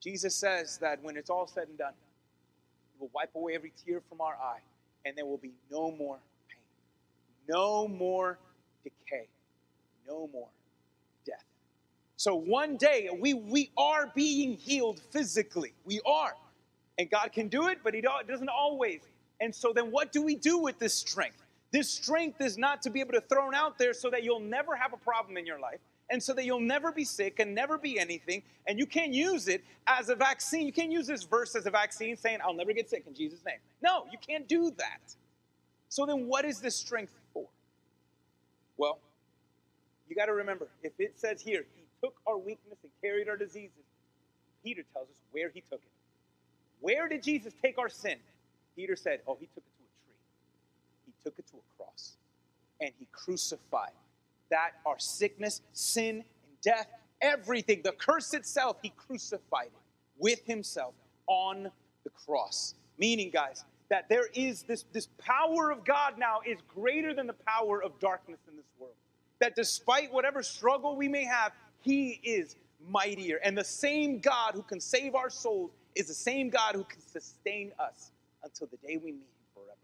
Jesus says that when it's all said and done, He will wipe away every tear from our eye and there will be no more pain, no more decay, no more death. So one day we, we are being healed physically. We are. And God can do it, but He doesn't always. And so then what do we do with this strength? This strength is not to be able to throw it out there so that you'll never have a problem in your life and so that you'll never be sick and never be anything. And you can't use it as a vaccine. You can't use this verse as a vaccine saying, I'll never get sick in Jesus' name. No, you can't do that. So then, what is this strength for? Well, you got to remember if it says here, He took our weakness and carried our diseases, Peter tells us where He took it. Where did Jesus take our sin? Peter said, Oh, He took it to a tree, He took it to a cross, and He crucified that our sickness, sin, and death, everything, the curse itself, he crucified it with himself on the cross. Meaning, guys, that there is this, this power of God now is greater than the power of darkness in this world. That despite whatever struggle we may have, he is mightier. And the same God who can save our souls is the same God who can sustain us until the day we meet him forever.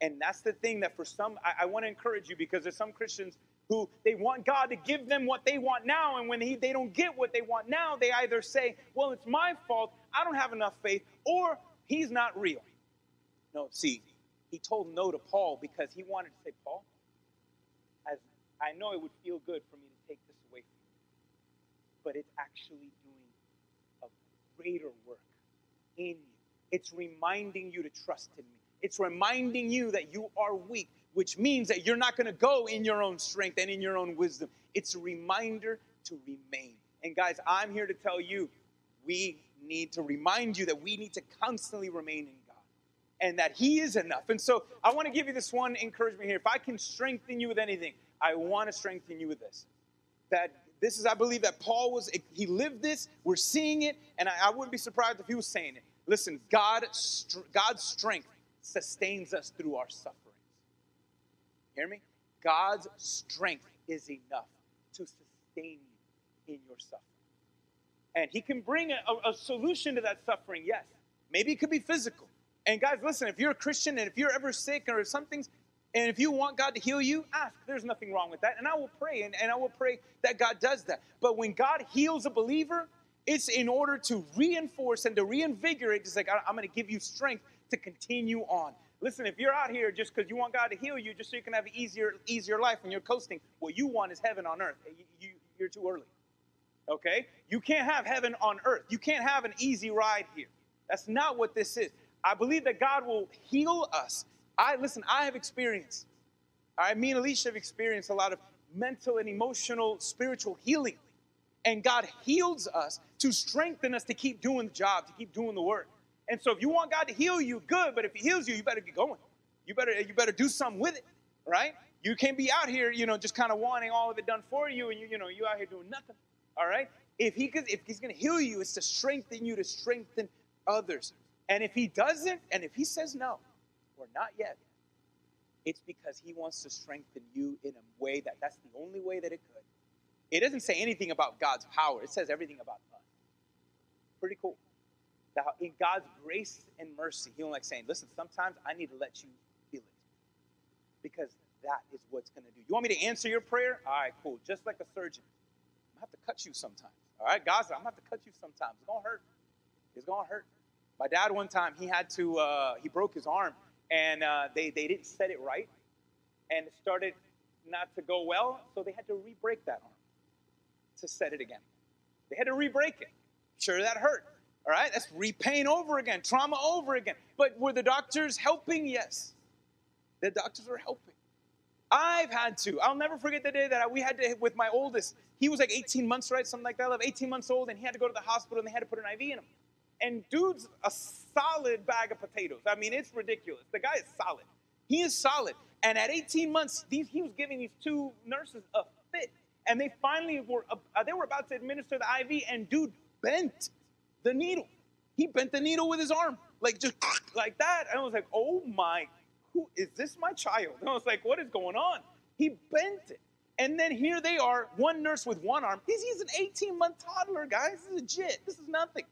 And that's the thing that for some, I, I want to encourage you because there's some Christians who they want God to give them what they want now. And when he, they don't get what they want now, they either say, Well, it's my fault, I don't have enough faith, or he's not real. No, see, he told no to Paul because he wanted to say, Paul, I know it would feel good for me to take this away from you, but it's actually doing a greater work in you. It's reminding you to trust in me. It's reminding you that you are weak which means that you're not going to go in your own strength and in your own wisdom. It's a reminder to remain. And guys, I'm here to tell you, we need to remind you that we need to constantly remain in God and that He is enough. And so I want to give you this one encouragement here. If I can strengthen you with anything, I want to strengthen you with this. That this is, I believe that Paul was, he lived this, we're seeing it, and I, I wouldn't be surprised if he was saying it. Listen, God, God's strength sustains us through our sufferings. Hear me? God's strength is enough to sustain you in your suffering. And He can bring a, a, solution to that suffering, yes. Maybe it could be physical. And guys, listen, if you're a Christian and if you're ever sick or if something's, and if you want God to heal you, ask. There's nothing wrong with that. And I will pray, and, and I will pray that God does that. But when God heals a believer, it's in order to reinforce and to reinvigorate, just like I'm going to give you strength to continue on. Listen, if you're out here just because you want God to heal you, just so you can have an easier, easier life when you're coasting, what you want is heaven on earth. You, you, you're too early. Okay? You can't have heaven on earth. You can't have an easy ride here. That's not what this is. I believe that God will heal us. I listen, I have experienced. I mean Alicia have experienced a lot of mental and emotional, spiritual healing. And God heals us to strengthen us to keep doing the job, to keep doing the work. And so if you want God to heal you, good. But if He heals you, you better get going. You better you better do something with it, right? You can't be out here, you know, just kind of wanting all of it done for you, and you you know you out here doing nothing. All right. If he could, if He's going to heal you, it's to strengthen you to strengthen others. And if He doesn't, and if He says no, or not yet, it's because He wants to strengthen you in a way that that's the only way that it could. It doesn't say anything about God's power. It says everything about us. Pretty cool that in God's grace and mercy, He like saying, listen, sometimes I need to let you feel it. Because that is what's going to do. You want me to answer your prayer? All right, cool. Just like a surgeon. I'm going to have to cut you sometimes. All right, God said, I'm going to have to cut you sometimes. It's going to hurt. It's going to hurt. My dad, one time, he had to, uh, he broke his arm, and uh, they, they didn't set it right, and it started not to go well, so they had to re break that arm to set it again. They had to re break it. Sure, that hurt. All right, that's repain over again, trauma over again. But were the doctors helping? Yes. The doctors were helping. I've had to. I'll never forget the day that we had to, with my oldest, he was like 18 months, right? Something like that, 18 months old, and he had to go to the hospital and they had to put an IV in him. And dude's a solid bag of potatoes. I mean, it's ridiculous. The guy is solid. He is solid. And at 18 months, these, he was giving these two nurses a fit. And they finally were, uh, they were about to administer the IV, and dude bent the needle. He bent the needle with his arm, like just like that. And I was like, oh my, who is this my child? And I was like, what is going on? He bent it. And then here they are, one nurse with one arm. He's, he's an 18 month toddler, guys. This is legit. This is nothing.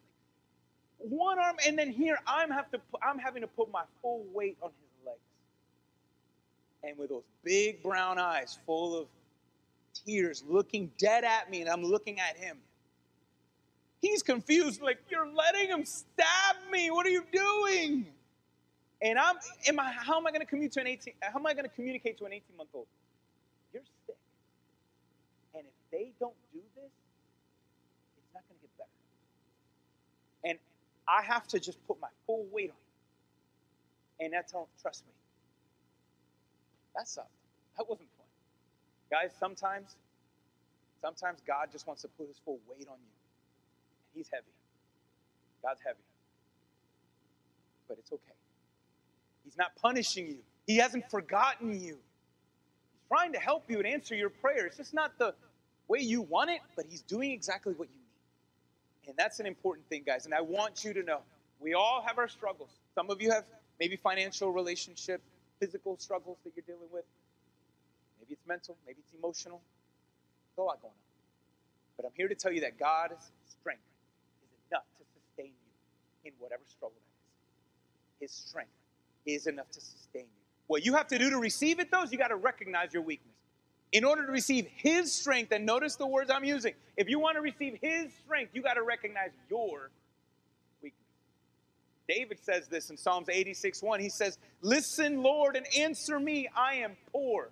One arm, and then here I'm have to I'm having to put my full weight on his legs. And with those big brown eyes full of tears, looking dead at me, and I'm looking at him. He's confused, like, you're letting him stab me. What are you doing? And I'm, am I, how am I going to communicate to an 18, how am I going to communicate to an 18 month old? You're sick. And if they don't do this, it's not going to get better. And I have to just put my full weight on it. And that's all, trust me. That sucked. That wasn't fun. Guys, sometimes, sometimes God just wants to put his full weight on you. And he's heavy. God's heavy. But it's okay. He's not punishing you. He hasn't forgotten you. He's trying to help you and answer your prayer. It's just not the way you want it, but He's doing exactly what you. And that's an important thing, guys. And I want you to know we all have our struggles. Some of you have maybe financial relationship, physical struggles that you're dealing with. Maybe it's mental, maybe it's emotional. There's a lot going on. But I'm here to tell you that God's strength is enough to sustain you in whatever struggle that is. His strength is enough to sustain you. What you have to do to receive it, though, is you got to recognize your weakness. In order to receive His strength, and notice the words I'm using, if you want to receive His strength, you got to recognize your weakness. David says this in Psalms 86 1. He says, Listen, Lord, and answer me. I am poor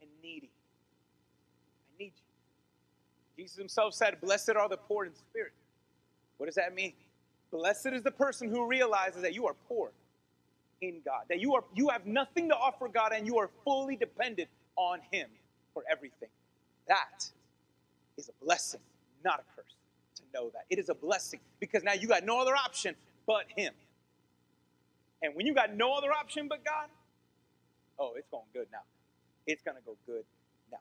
and needy. I need you. Jesus himself said, Blessed are the poor in spirit. What does that mean? Blessed is the person who realizes that you are poor in God, that you are you have nothing to offer God and you are fully dependent on him for everything. That is a blessing, not a curse. To know that. It is a blessing because now you got no other option but him. And when you got no other option but God, oh, it's going good now. It's going to go good now.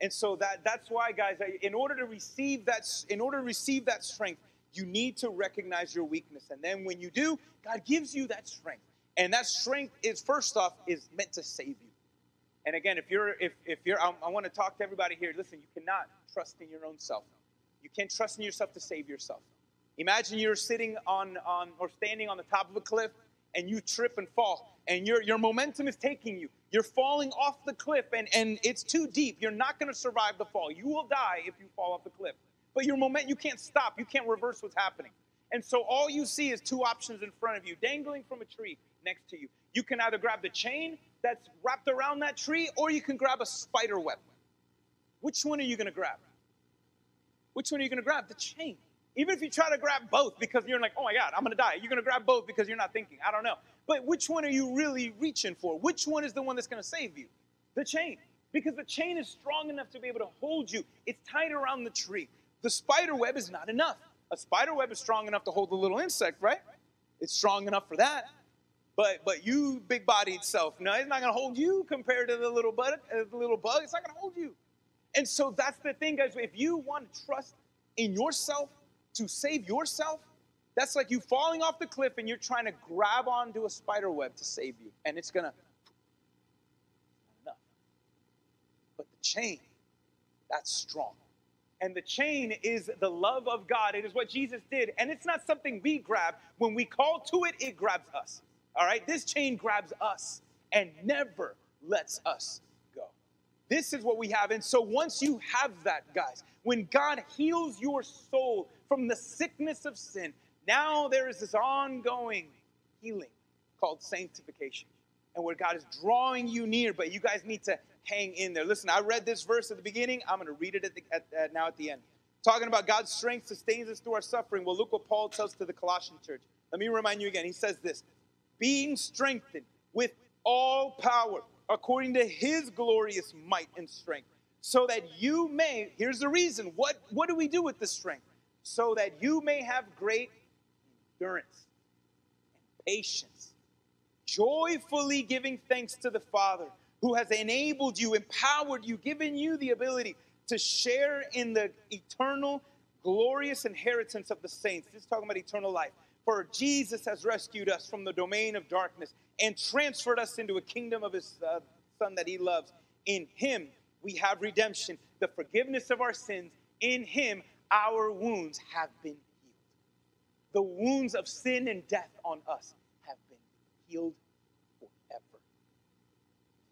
And so that that's why guys, in order to receive that in order to receive that strength, you need to recognize your weakness. And then when you do, God gives you that strength. And that strength is first off is meant to save you. And again, if you're if if you're I, I want to talk to everybody here. Listen, you cannot trust in your own self. You can't trust in yourself to save yourself. Imagine you're sitting on on or standing on the top of a cliff and you trip and fall and your your momentum is taking you. You're falling off the cliff and and it's too deep. You're not going to survive the fall. You will die if you fall off the cliff. But your moment you can't stop. You can't reverse what's happening. And so all you see is two options in front of you, dangling from a tree next to you. You can either grab the chain that's wrapped around that tree or you can grab a spider web. Which one are you going to grab? Which one are you going to grab? The chain. Even if you try to grab both because you're like, oh my God, I'm going to die. You're going to grab both because you're not thinking. I don't know. But which one are you really reaching for? Which one is the one that's going to save you? The chain. Because the chain is strong enough to be able to hold you. It's tied around the tree. The spider web is not enough. A spider web is strong enough to hold the little insect, right? It's strong enough for that. But but you big bodied self, no, it's not gonna hold you compared to the little bug, uh, the little bug. It's not gonna hold you. And so that's the thing, guys. If you want to trust in yourself to save yourself, that's like you falling off the cliff and you're trying to grab onto a spider web to save you, and it's gonna enough. But the chain, that's strong. And the chain is the love of God. It is what Jesus did. And it's not something we grab. When we call to it, it grabs us. All right, this chain grabs us and never lets us go. This is what we have. And so once you have that, guys, when God heals your soul from the sickness of sin, now there is this ongoing healing called sanctification. And where God is drawing you near, but you guys need to hang in there. Listen, I read this verse at the beginning. I'm going to read it at the, at, at, now at the end. Talking about God's strength sustains us through our suffering. Well, look what Paul tells to the Colossian church. Let me remind you again. He says this being strengthened with all power according to his glorious might and strength, so that you may, here's the reason, what, what do we do with this strength? So that you may have great endurance and patience, joyfully giving thanks to the Father who has enabled you, empowered you, given you the ability to share in the eternal, glorious inheritance of the saints. This is talking about eternal life. For Jesus has rescued us from the domain of darkness and transferred us into a kingdom of his uh, Son that he loves. In him we have redemption, the forgiveness of our sins. In him our wounds have been healed. The wounds of sin and death on us have been healed.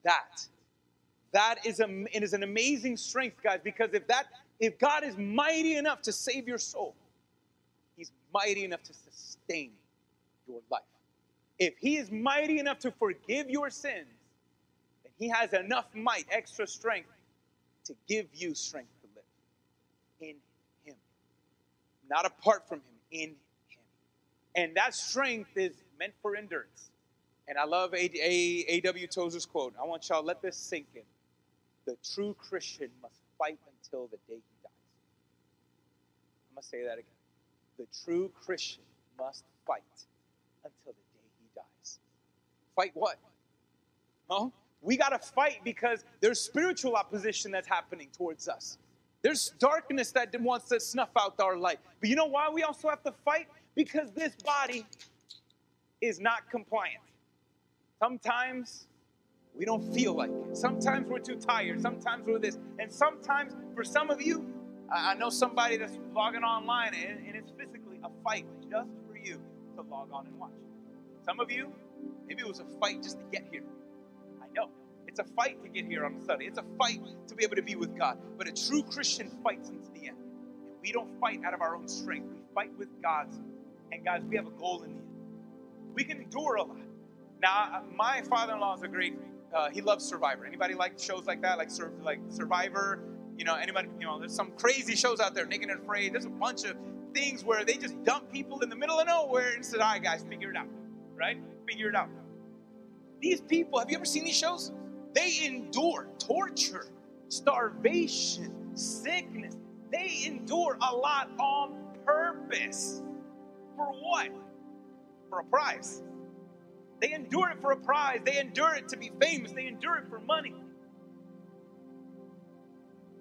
That, that is, a, it is an amazing strength, guys, because if that if God is mighty enough to save your soul, He's mighty enough to sustain your life. If He is mighty enough to forgive your sins, then He has enough might, extra strength, to give you strength to live in Him, not apart from Him, in Him. And that strength is meant for endurance. And I love A.W. Tozer's quote. I want y'all let this sink in. The true Christian must fight until the day he dies. I'm going to say that again. The true Christian must fight until the day he dies. Fight what? Huh? We got to fight because there's spiritual opposition that's happening towards us. There's darkness that wants to snuff out our light. But you know why we also have to fight? Because this body is not compliant. Sometimes we don't feel like it. Sometimes we're too tired. Sometimes we're this. And sometimes, for some of you, I know somebody that's logging online and, and it's physically a fight just for you to log on and watch. Some of you, maybe it was a fight just to get here. I know. It's a fight to get here on Sunday. It's a fight to be able to be with God. But a true Christian fights until the end. And we don't fight out of our own strength. We fight with God's. And guys, we have a goal in the end. We can endure a lot. Now, my father-in-law is a great uh, he loves Survivor. Anybody like shows like that, like Sur- like Survivor? You know, anybody? You know, there's some crazy shows out there, Naked and Afraid. There's a bunch of things where they just dump people in the middle of nowhere and said, "All right, guys, figure it out." Right? Figure it out. These people, have you ever seen these shows? They endure torture, starvation, sickness. They endure a lot on purpose. For what? For a prize. They endure it for a prize. They endure it to be famous. They endure it for money.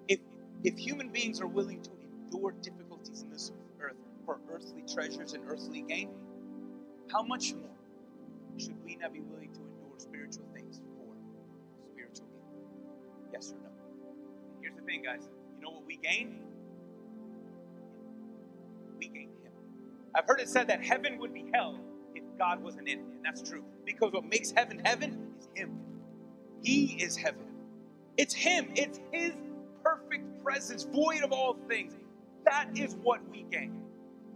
If, if human beings are willing to endure difficulties in this earth for earthly treasures and earthly gain, how much more should we not be willing to endure spiritual things for spiritual gain? Yes or no? Here's the thing, guys. You know what we gain? We gain Him. I've heard it said that heaven would be hell God wasn't in it. And that's true. Because what makes heaven heaven is Him. He is heaven. It's Him. It's His perfect presence, void of all things. That is what we gain.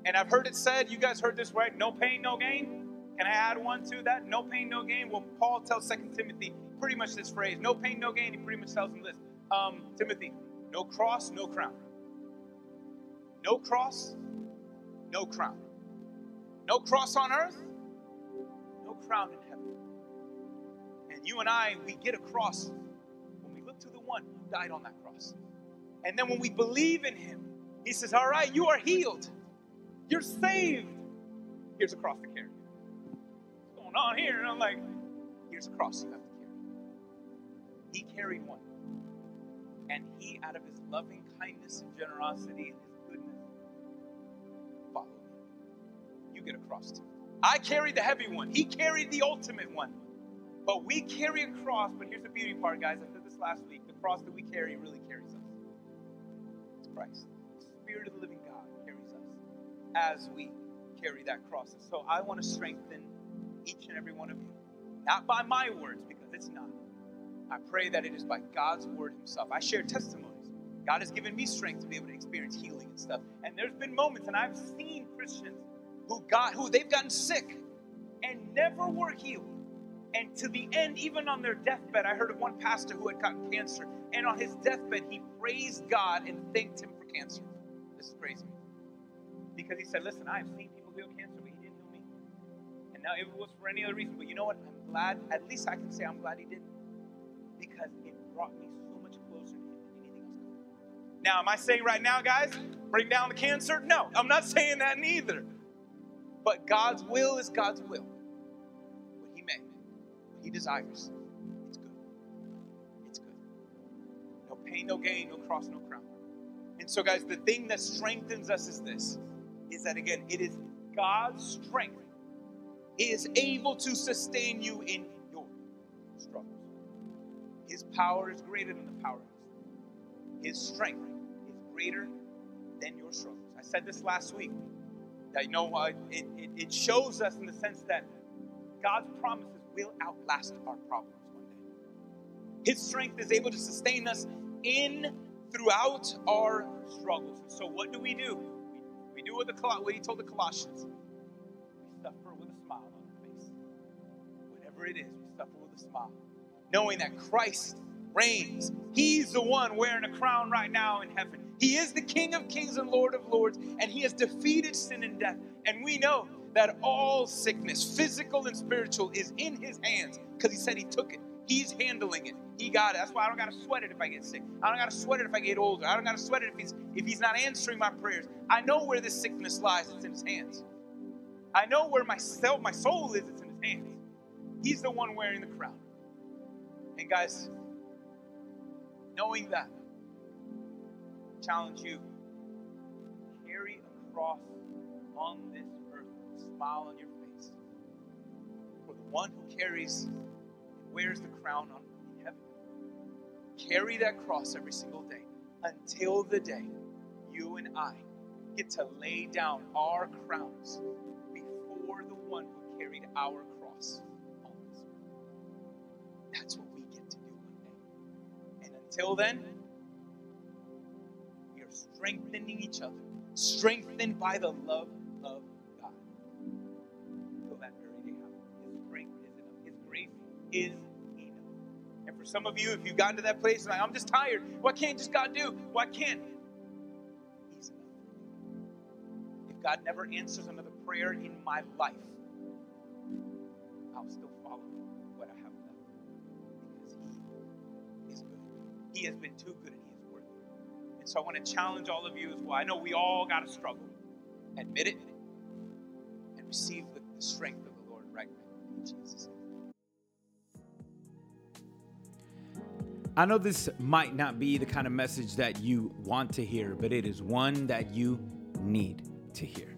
And I've heard it said, you guys heard this right? No pain, no gain. Can I add one to that? No pain, no gain. Well, Paul tells Second Timothy pretty much this phrase no pain, no gain. He pretty much tells him this um, Timothy, no cross, no crown. No cross, no crown. No cross on earth, crown in heaven. And you and I, we get across when we look to the one who died on that cross. And then when we believe in him, he says, All right, you are healed. You're saved. Here's a cross to carry. What's going on here? And I'm like, Here's a cross you have to carry. He carried one. And he, out of his loving kindness and generosity and his goodness, followed. You get a cross too. I carried the heavy one. He carried the ultimate one. But we carry a cross. But here's the beauty part, guys. I said this last week. The cross that we carry really carries us. It's Christ. The Spirit of the living God carries us as we carry that cross. And so I want to strengthen each and every one of you. Not by my words, because it's not. I pray that it is by God's word Himself. I share testimonies. God has given me strength to be able to experience healing and stuff. And there's been moments, and I've seen Christians who got who they've gotten sick and never were healed. And to the end, even on their deathbed, I heard of one pastor who had gotten cancer, and on his deathbed, he praised God and thanked him for cancer. This is crazy. Because he said, Listen, I've seen people heal cancer, but he didn't heal me. And now if it was for any other reason, but you know what? I'm glad, at least I can say I'm glad he did. Because it brought me so much closer to him than anything else. Now, am I saying right now, guys, bring down the cancer? No, I'm not saying that neither. But God's will is God's will. What He may, what He desires, it's good. It's good. No pain, no gain, no cross, no crown. And so, guys, the thing that strengthens us is this is that again, it is God's strength is able to sustain you in your struggles. His power is greater than the power of His strength is greater than your struggles. I said this last week. That you know, uh, it, it, it shows us in the sense that God's promises will outlast our problems one day. His strength is able to sustain us in throughout our struggles. And so, what do we do? We, do what, the, what he told the Colossians. We suffer with a smile on our face. Whatever it is, we suffer with a smile, knowing that Christ reigns. He's the one wearing a crown right now in heaven. He is the King of kings and Lord of lords, and He has defeated sin and death. And we know that all sickness, physical and spiritual, is in His hands because He said He took it. He's handling it. He got it. That's why I don't gotta sweat it if I get sick. I don't gotta sweat it if I get older. I don't gotta sweat it if he's if he's not answering my prayers. I know where this sickness lies. It's in his hands. I know where my self, my soul is. It's in his hands. He's the one wearing the crown. And guys, knowing that, challenge you carry a cross on this earth a smile on your face for the one who carries and wears the crown on in heaven. Carry that cross every single day until the day you and I get to lay down our crowns before the one who carried our cross on this earth. That's what we get to do one day. And until then, strengthening each other, strengthened by the love of God. Until that very day. His strength is enough. His grace is enough. And for some of you, if you've gotten to that place, like, I'm just tired. What can't just God do? What can't? He's enough. If God never answers another prayer in my life, I'll still follow what I have done. Because He is good. He has been too good And so I want to challenge all of you as well. I know we all got to struggle. Admit it and receive the, strength of the Lord right now. In Jesus' name. I know this might not be the kind of message that you want to hear, but it is one that you need to hear.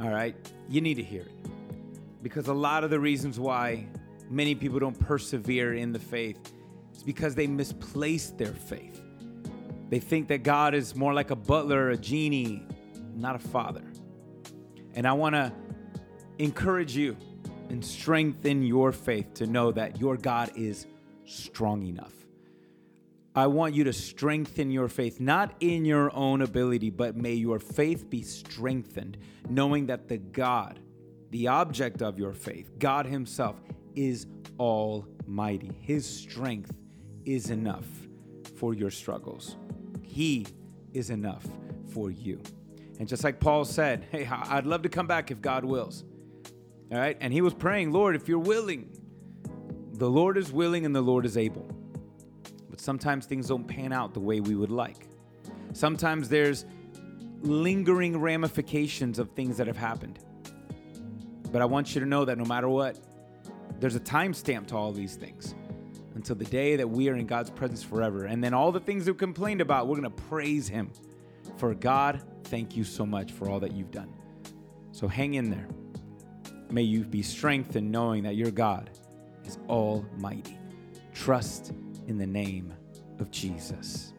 All right? You need to hear it. Because a lot of the reasons why many people don't persevere in the faith is because they misplace their faith. They think that God is more like a butler, a genie, not a father. And I want to encourage you and strengthen your faith to know that your God is strong enough. I want you to strengthen your faith, not in your own ability, but may your faith be strengthened, knowing that the God, the object of your faith, God Himself, is almighty. His strength is enough for your struggles. He is enough for you. And just like Paul said, hey, I'd love to come back if God wills. All right. And he was praying, Lord, if you're willing, the Lord is willing and the Lord is able. But sometimes things don't pan out the way we would like. Sometimes there's lingering ramifications of things that have happened. But I want you to know that no matter what, there's a timestamp to all these things until the day that we are in God's presence forever. And then all the things we complained about, we're going to praise Him. For God, thank you so much for all that you've done. So hang in there. May you be strengthened knowing that your God is almighty. Trust in the name of Jesus.